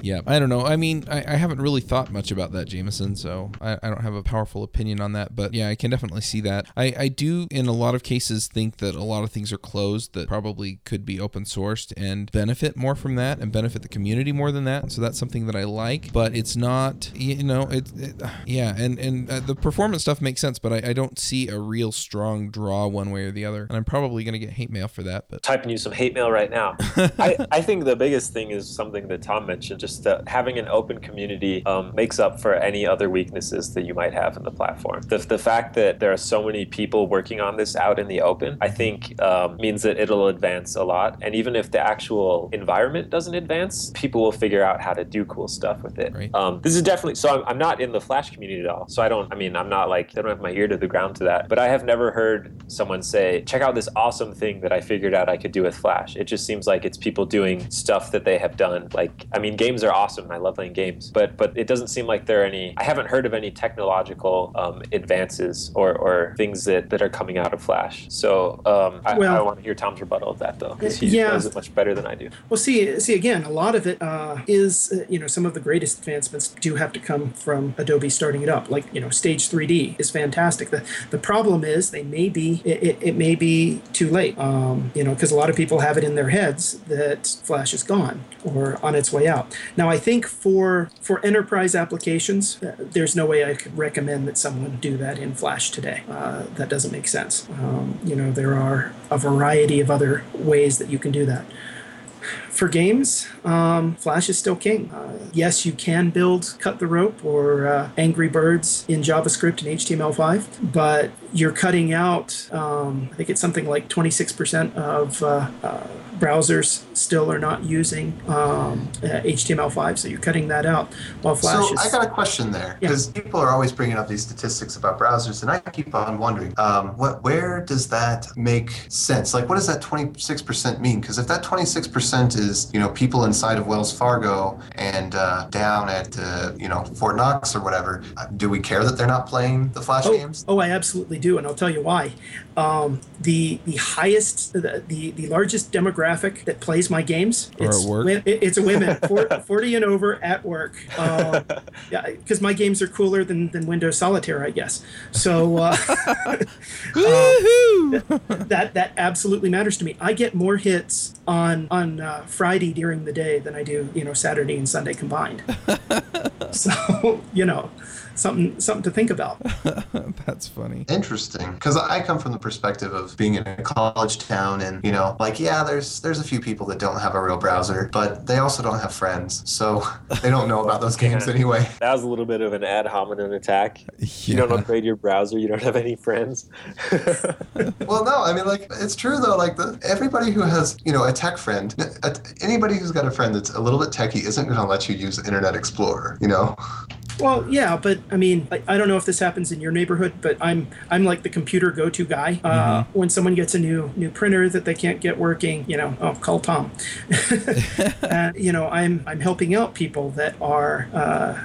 Yeah, I don't know. I mean, I, I haven't really thought much about that, Jamison, so I, I don't have a powerful opinion on that. But yeah, I can definitely see that. I, I do, in a lot of cases, think that a lot of things are closed that probably could be open sourced and benefit more from that and benefit the community more than that. So that's something that I like, but it's not, you know, it, it yeah, and, and uh, the performance stuff makes sense, but I, I don't see a real strong draw one way or the other. And I'm probably going to get hate mail for that. But typing you some hate mail right now. I, I think the biggest thing is something that Tom mentioned, just that having an open community um, makes up for any other weaknesses that you might have in the platform. The, the fact that there are so many people working on this out in the open, I think um, means that it'll advance a lot. And even if the actual environment doesn't advance, people will figure out how to do cool stuff with it. Right. Um, this is definitely, so I'm, I'm not in the Flash community at all. So I don't, I mean, I'm not like, I don't have my ear to the ground to that. But I have never heard someone say, check out this awesome thing that I figured out I could do with Flash. It just seems like it's people doing stuff that they have done. Like, I mean, games are awesome. I love playing games, but but it doesn't seem like there are any. I haven't heard of any technological um, advances or, or things that, that are coming out of Flash. So um, I, Well- I want to hear Tom's rebuttal of that though, because he Yeah. knows it much better than I do. Well, see, see again, a lot of it uh, is, uh, you know, some of the greatest advancements do have to come from Adobe starting it up. Like, you know, Stage 3D is fantastic. The the problem is they may be it, it, it may be too late. Um, you know, because a lot of people have it in their heads that Flash is gone or on its way out. Now, I think for for enterprise applications, uh, there's no way I could recommend that someone do that in Flash today. Uh, that doesn't make sense. Um, you know, there are a variety of other ways that you can do that for games, um, Flash is still king. Uh, yes, you can build Cut the Rope or uh, Angry Birds in JavaScript and HTML5, but you're cutting out, um, I think it's something like 26% of uh, uh, browsers still are not using um, uh, HTML5, so you're cutting that out. While Flash So is. I got a question there Yeah. because people are always bringing up these statistics about browsers, and I keep on wondering, um, what where does that make sense? Like, what does that 26% mean? Because if that 26% is you know people inside of Wells Fargo and uh, down at uh, you know Fort Knox or whatever, uh, do we care that they're not playing the Flash Oh, games? oh, I absolutely do, and I'll tell you why. Um, the the highest, the, the the largest demographic that plays my games, Or it's at work? wi- it- it's women, for, forty and over at work. Um, yeah, because my games are cooler than, than Windows Solitaire, I guess. So uh, Woohoo! that that absolutely matters to me. I get more hits on on uh, Friday during the day than I do, you know, Saturday and Sunday combined. so you know, something something to think about. That's funny. Interesting, because I come from the perspective of being in a college town, and you know, like yeah, there's there's a few people that don't have a real browser, but they also don't have friends, so they don't know about those games Yeah. anyway. That was a little bit of an ad hominem attack. You don't upgrade your browser. You don't have any friends. Well, no, I mean, like it's true though. Like the, everybody who has you know a tech friend, a, anybody who's got a friend that's a little bit techie isn't going to let you use Internet Explorer. You know, Well, yeah, but I mean, I, I don't know if this happens in your neighborhood, but I'm I'm like the computer go-to guy. Uh, When someone gets a new new printer that they can't get working, you know, oh, call Tom. uh, you know, I'm I'm helping out people that are uh,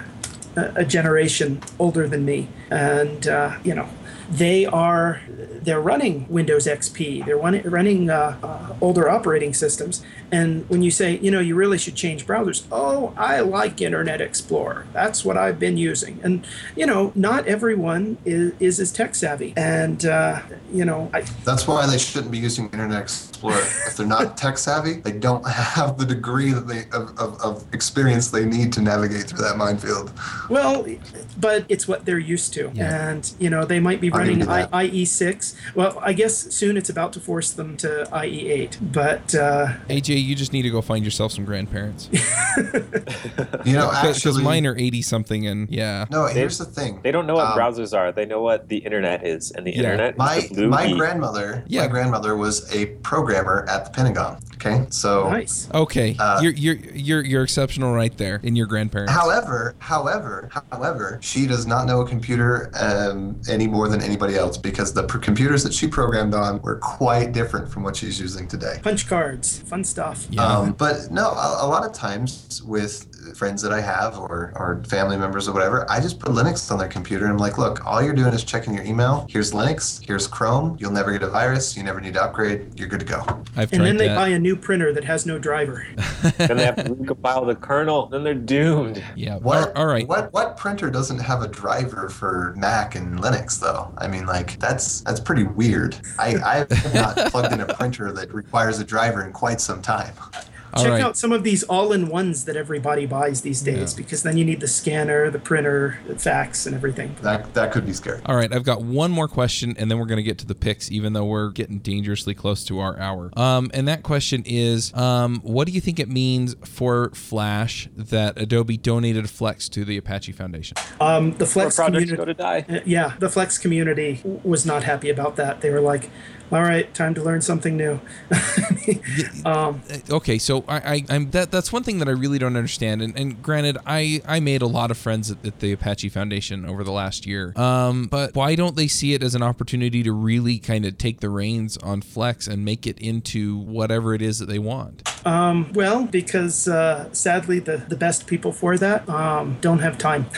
a, generation older than me, and uh, you know, they are they're running Windows XP. They're running running uh, uh, older operating systems. And when you say, you know, you really should change browsers, oh, I like Internet Explorer. That's what I've been using. And you know, not everyone is, is as tech savvy. And uh, you know, I, that's why they shouldn't be using Internet Explorer. if they're not tech savvy, they don't have the degree that they of, of, of experience they need to navigate through that minefield. Well, but it's what they're used to, Yeah. and you know they might be running give I. IE6. Well, I guess soon it's about to force them to IE8. But uh, AJ, you just need to go find yourself some grandparents. You know, Because mine are 80 something, and yeah. no. Here's the thing. They don't know what Um, browsers are. They know what the internet is, and the Yeah. internet My the blue my geek. grandmother, Yeah. my grandmother was a programmer at the Pentagon. Okay, so nice. Okay, Uh, you're you're you're you're exceptional right there in your grandparents. However, however, however, she does not know a computer um, any more than anybody else because the pr- computers that she programmed on were quite different from what she's using today. Punch cards, fun stuff. Yeah. Um, but no, a, a lot of times with friends that I have or, or family members or whatever, I just put Linux on their computer and I'm like, look, all you're doing is checking your email. Here's Linux. Here's Chrome. You'll never get a virus. You never need to upgrade. You're good to go. I've And then they that. buy a new printer that has no driver. then they have to recompile the kernel. Then they're doomed. yeah. What? All right. What what printer doesn't have a driver for Mac and Linux though? I mean, like that's that's pretty weird. I I've not plugged in a printer that requires a driver in quite some time. All Check right. out some of these all-in-ones that everybody buys these days Yeah. because then you need the scanner, the printer, the fax, and everything. That that could be scary. All right, I've got one more question, and then we're going to get to the picks, even though we're getting dangerously close to our hour. Um, and that question is, um, what do you think it means for Flash that Adobe donated Flex to the Apache Foundation? Um, the Flex community. go to die. Uh, yeah, the Flex community was not happy about that. They were like, "All right, time to learn something new." um, Okay, so I, I, I'm that. That's one thing that I really don't understand. And, and granted, I, I made a lot of friends at, at the Apache Foundation over the last year. Um, but why don't they see it as an opportunity to really kind of take the reins on Flex and make it into whatever it is that they want? um, well, because uh, sadly, the the best people for that um, don't have time.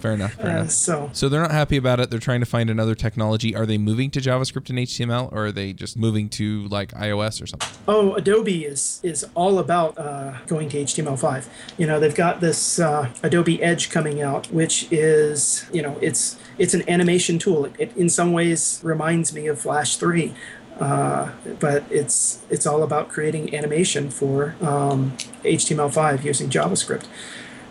Fair enough. Fair Uh, enough. so So they're not happy about it. They're trying to find another technology. Are they moving to JavaScript and HTML, or are they just moving to like iOS or something? Oh, Adobe is is all about uh, going to HTML5. You know, they've got this uh, Adobe Edge coming out, which is you know it's it's an animation tool. It, it in some ways reminds me of Flash 3. Uh, but it's it's all about creating animation for um, HTML5 using JavaScript.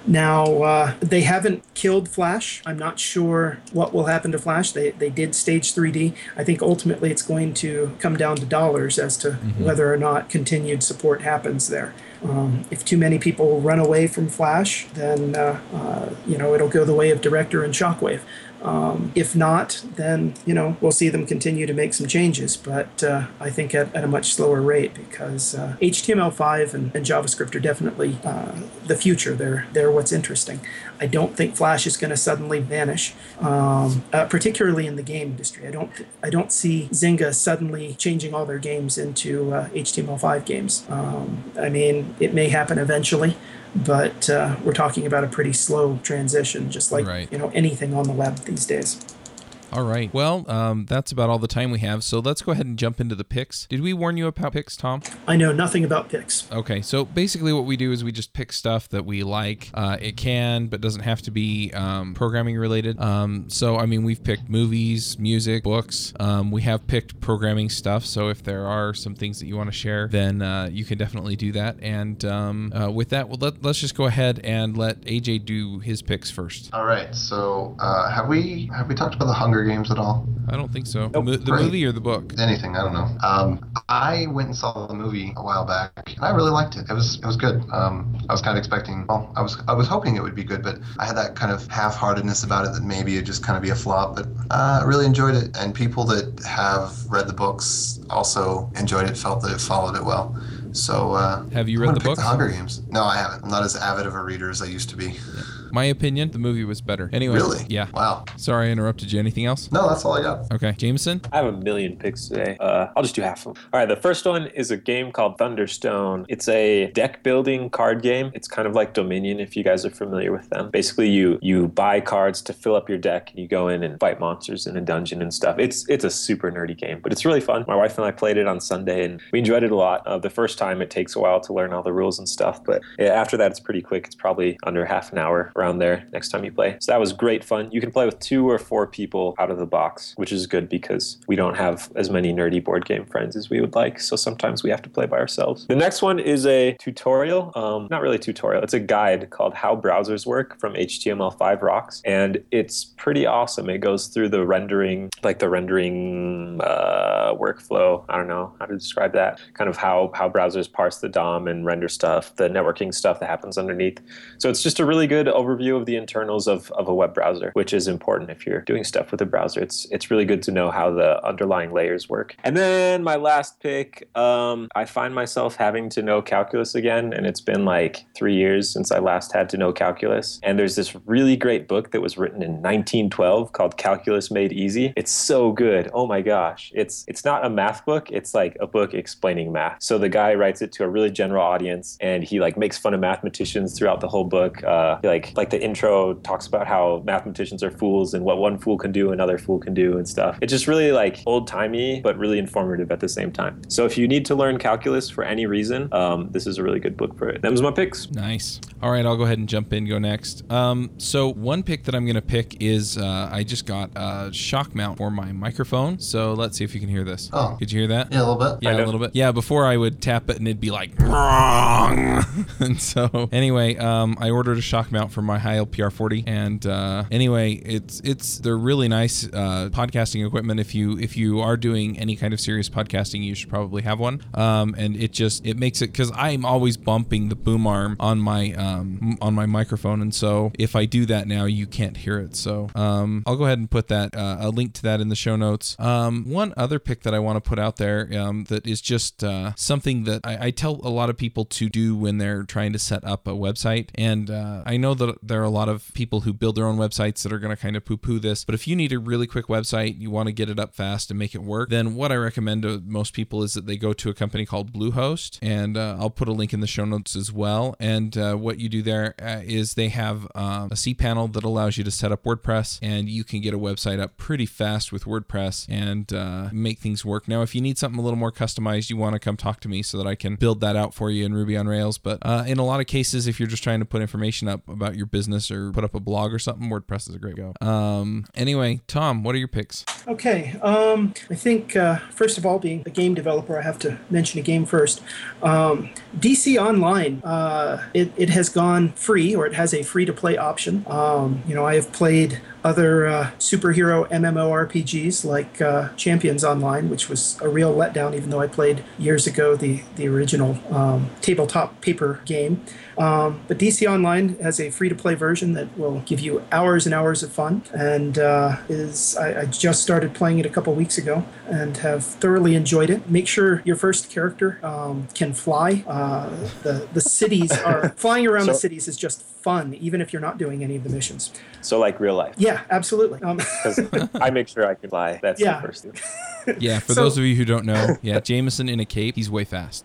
Now uh, they haven't killed Flash. I'm not sure what will happen to Flash. They they did stage 3D. I think ultimately it's going to come down to dollars as to whether or not continued support happens there. Um, if too many people run away from Flash, then uh, uh, you know it'll go the way of Director and Shockwave. Um, if not, then you know we'll see them continue to make some changes, but uh, I think at, at a much slower rate because uh, HTML5 and, and JavaScript are definitely uh, the future. They're they're what's interesting. I don't think Flash is going to suddenly vanish, um, uh, particularly in the game industry. I don't I don't see Zynga suddenly changing all their games into uh, HTML5 games. Um, I mean, it may happen eventually. But uh, we're talking about a pretty slow transition, just like Right. you know anything on the web these days. All right. Well, um, that's about all the time we have. So let's go ahead and jump into the picks. Did we warn you about picks, Tom? I know nothing about picks. Okay, so basically what we do is we just pick stuff that we like. Uh, it can, but doesn't have to be um, programming related. Um, so, I mean, we've picked movies, music, books. Um, we have picked programming stuff. So, if there are some things that you want to share, then uh, you can definitely do that. And um, uh, with that, well, let, let's just go ahead and let AJ do his picks first. All right. So uh, have we have we talked about the Hunger Games at all? I don't think so. The, Nope. mo- the Great. movie or the book? Anything? I don't know. Um, I went and saw the movie a while back, and I really liked it. It was it was good. Um, I was kind of expecting. Well, I was I was hoping it would be good, but I had that kind of half-heartedness about it that maybe it'd just kind of be a flop. But uh, I really enjoyed it, and people that have read the books also enjoyed it, felt that it followed it well. So uh, Have you I'm read the pick books? The Hunger Games. No, I haven't. I'm not as avid of a reader as I used to be. My opinion, the movie was better. Anyway. Really? Yeah. Wow. Sorry I interrupted you. Anything else? No, that's all I got. Okay. Jamison? I have a million picks today. Uh, I'll just do half of them. All right, the first one is a game called Thunderstone. It's a deck building card game. It's kind of like Dominion, if you guys are familiar with them. Basically, you you buy cards to fill up your deck, and you go in and fight monsters in a dungeon and stuff. It's it's a super nerdy game, but it's really fun. My wife and I played it on Sunday, and we enjoyed it a lot. Uh, the first time, it takes a while to learn all the rules and stuff, but yeah, after that, it's pretty quick. It's probably under half an hour around there next time you play. So that was great fun. You can play with two or four people out of the box, which is good because we don't have as many nerdy board game friends as we would like. So sometimes we have to play by ourselves. The next one is a tutorial. Um, not really tutorial. It's a guide called How Browsers Work from HTML5 Rocks, and it's pretty awesome. It goes through the rendering, like the rendering uh, workflow. I don't know how to describe that. Kind of how how browsers parse the DOM and render stuff, the networking stuff that happens underneath. So it's just a really good overview overview of the internals of, of a web browser, which is important if you're doing stuff with a browser. It's it's really good to know how the underlying layers work. And then my last pick, um, I find myself having to know calculus again, and it's been like three years since I last had to know calculus. And there's this really great book that was written in 1912 called Calculus Made Easy. It's so good. Oh my gosh. It's it's not a math book, it's like a book explaining math. So the guy writes it to a really general audience and he like makes fun of mathematicians throughout the whole book. Uh, like like the intro talks about how mathematicians are fools and what one fool can do another fool can do and stuff. It's just really like old timey but really informative at the same time. So if you need to learn calculus for any reason, um, this is a really good book for it. That was my picks. Nice. All right, I'll go ahead and jump in. Go next. Um, so one pick that I'm gonna pick is uh, I just got a shock mount for my microphone. So let's see if you can hear this. Oh. Could you hear that? Yeah, a little bit. Yeah, a little bit. Yeah, before I would tap it and it'd be like wrong. and so anyway, um, I ordered a shock mount for my Heil PR 40. and uh, anyway, it's it's they're really nice uh, podcasting equipment. If you if you are doing any kind of serious podcasting, you should probably have one. Um, and it just it makes it because I'm always bumping the boom arm on my um, on my microphone, and so if I do that now, you can't hear it. So um, I'll go ahead and put that uh, a link to that in the show notes. Um, one other pick that I want to put out there um, that is just uh, something that I, I tell a lot of people to do when they're trying to set up a website, and uh, I know that there are a lot of people who build their own websites that are going to kind of poo-poo this. But if you need a really quick website, you want to get it up fast and make it work, then what I recommend to most people is that they go to a company called Bluehost, and uh, I'll put a link in the show notes as well. And uh, what you do there uh, is they have um, a cPanel that allows you to set up WordPress, and you can get a website up pretty fast with WordPress and uh, make things work. Now, if you need something a little more customized, you want to come talk to me so that I can build that out for you in Ruby on Rails. But uh, in a lot of cases, if you're just trying to put information up about your business or put up a blog or something, WordPress is a great go. Um, anyway, Tom, what are your picks? Okay, um, I think uh, first of all, being a game developer, I have to mention a game first. Um, DC Online, uh, it, it has gone free, or it has a free to play option. Um, you know, I have played other uh, superhero MMORPGs like uh, Champions Online, which was a real letdown, even though I played years ago the, the original um, tabletop paper game. Um, but DC Online has a free to play version that will give you hours and hours of fun, and uh, is I, I just started playing it a couple weeks ago and have thoroughly enjoyed it. Make sure your first character um, can fly. Uh, the the cities are flying around the cities is just fun, even if you're not doing any of the missions. So like real life. Yeah, absolutely. Um, Because I make sure I can fly. That's Yeah. the first thing. Yeah, for So- those of you who don't know, yeah, Jamison in a cape, he's way fast.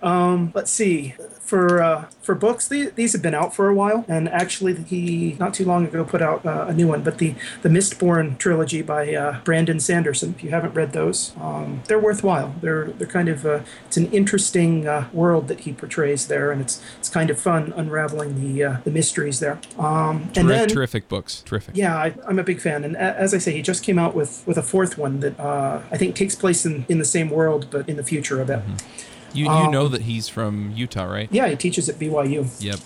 let's see. For uh, for books, these, these have been out for a while, and actually, he not too long ago put out uh, a new one. But the the Mistborn trilogy by uh, Brandon Sanderson. If you haven't read those, um, they're worthwhile. They're they're kind of uh, it's an interesting uh, world that he portrays there, and it's it's kind of fun unraveling the uh, the mysteries there. Um, and Terri- then terrific books, terrific. yeah, I, I'm a big fan, and a, as I say, he just came out with with a fourth one that uh, I think takes place in in the same world, but in the future a bit. You you Um, know that he's from Utah, right? Yeah, he teaches at BYU. Yep.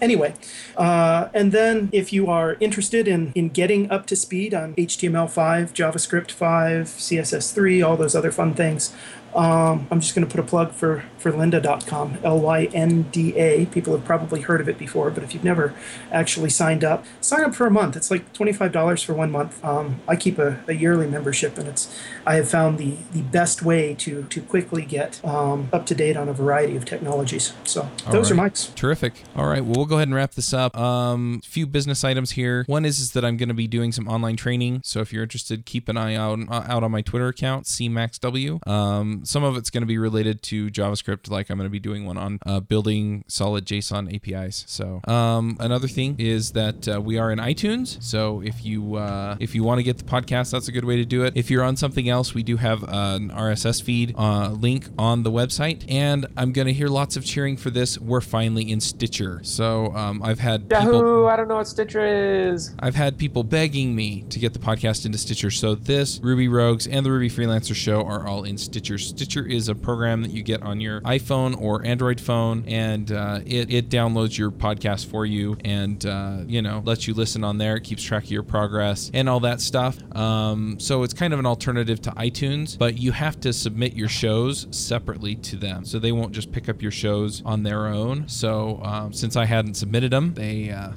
Anyway, uh, and then if you are interested in, in getting up to speed on HTML5, JavaScript 5, CSS3, all those other fun things, um, I'm just going to put a plug for, for lynda.com, L Y N D A. People have probably heard of it before, but if you've never actually signed up, sign up for a month. It's like $25 for one month. Um, I keep a, a yearly membership, and it's I have found the, the best way to, to quickly get um, up to date on a variety of technologies. So those are right. Mike's. Terrific. All right. Well, we'll go ahead and wrap this up. Um, few business items here. One is, is that I'm going to be doing some online training. So if you're interested, keep an eye out uh, out on my Twitter account, cmaxw. Um, some of it's going to be related to JavaScript, like I'm going to be doing one on uh, building solid JSON APIs. So um, another thing is that uh, we are in iTunes. So if you uh, if you want to get the podcast, that's a good way to do it. If you're on something else, we do have an RSS feed uh, link on the website, and I'm going to hear lots of cheering for this. We're finally in Stitcher. So um, I've had people. Yahoo! I don't know what Stitcher is. I've had people begging me to get the podcast into Stitcher. So this, Ruby Rogues, and the Ruby Freelancer Show are all in Stitcher Stitcher is a program that you get on your iPhone or Android phone, and uh, it, it downloads your podcast for you and, uh, you know, lets you listen on there. It keeps track of your progress and all that stuff. Um, so it's kind of an alternative to iTunes, but you have to submit your shows separately to them. So they won't just pick up your shows on their own. So um, since I hadn't submitted them, they. Uh,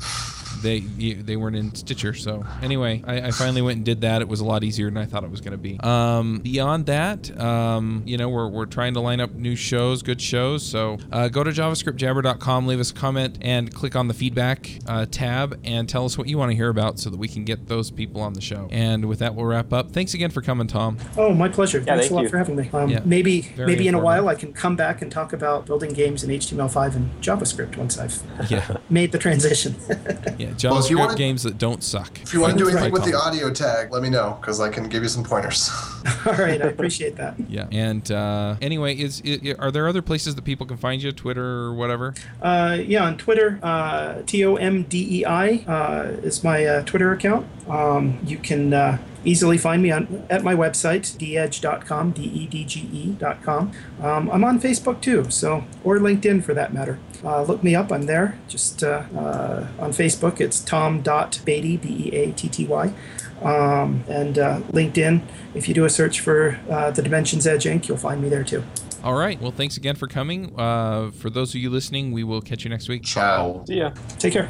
they they weren't in Stitcher. So anyway, I, I, finally went and did that. It was a lot easier than I thought it was going to be. Um, beyond that, um, you know, we're, we're trying to line up new shows, good shows. So uh, go to javascriptjabber.com, leave us a comment, and click on the feedback uh, tab and tell us what you want to hear about so that we can get those people on the show. And with that, we'll wrap up. Thanks again for coming, Tom. Oh, my pleasure. Yeah, Thanks thank a lot you. for having me. Um, Yeah, maybe very maybe in a while I can come back and talk about building games in HTML5 and JavaScript once I've Yeah, made the transition. yeah. Well, if you wanna- games that don't suck. If you want to do anything with the audio tag, let me know because I can give you some pointers. All right, I appreciate that. Yeah. And uh, anyway, is, i are there other places that people can find you, Twitter or whatever? Uh, yeah, on Twitter, uh, T O M D E I uh, is my uh, Twitter account. Um, you can uh, easily find me on at my website, dedge.com, D E D G E.com. Um, I'm on Facebook too, so or LinkedIn for that matter. Uh, look me up, I'm there. Just uh, uh, on Facebook, it's tom.beatty, B E A T T Y. Um, and uh, LinkedIn, if you do a search for uh, the Dimensions Edge Inc., you'll find me there too. All right. Well, thanks again for coming. Uh, for those of you listening, we will catch you next week. Ciao. See ya. Take care.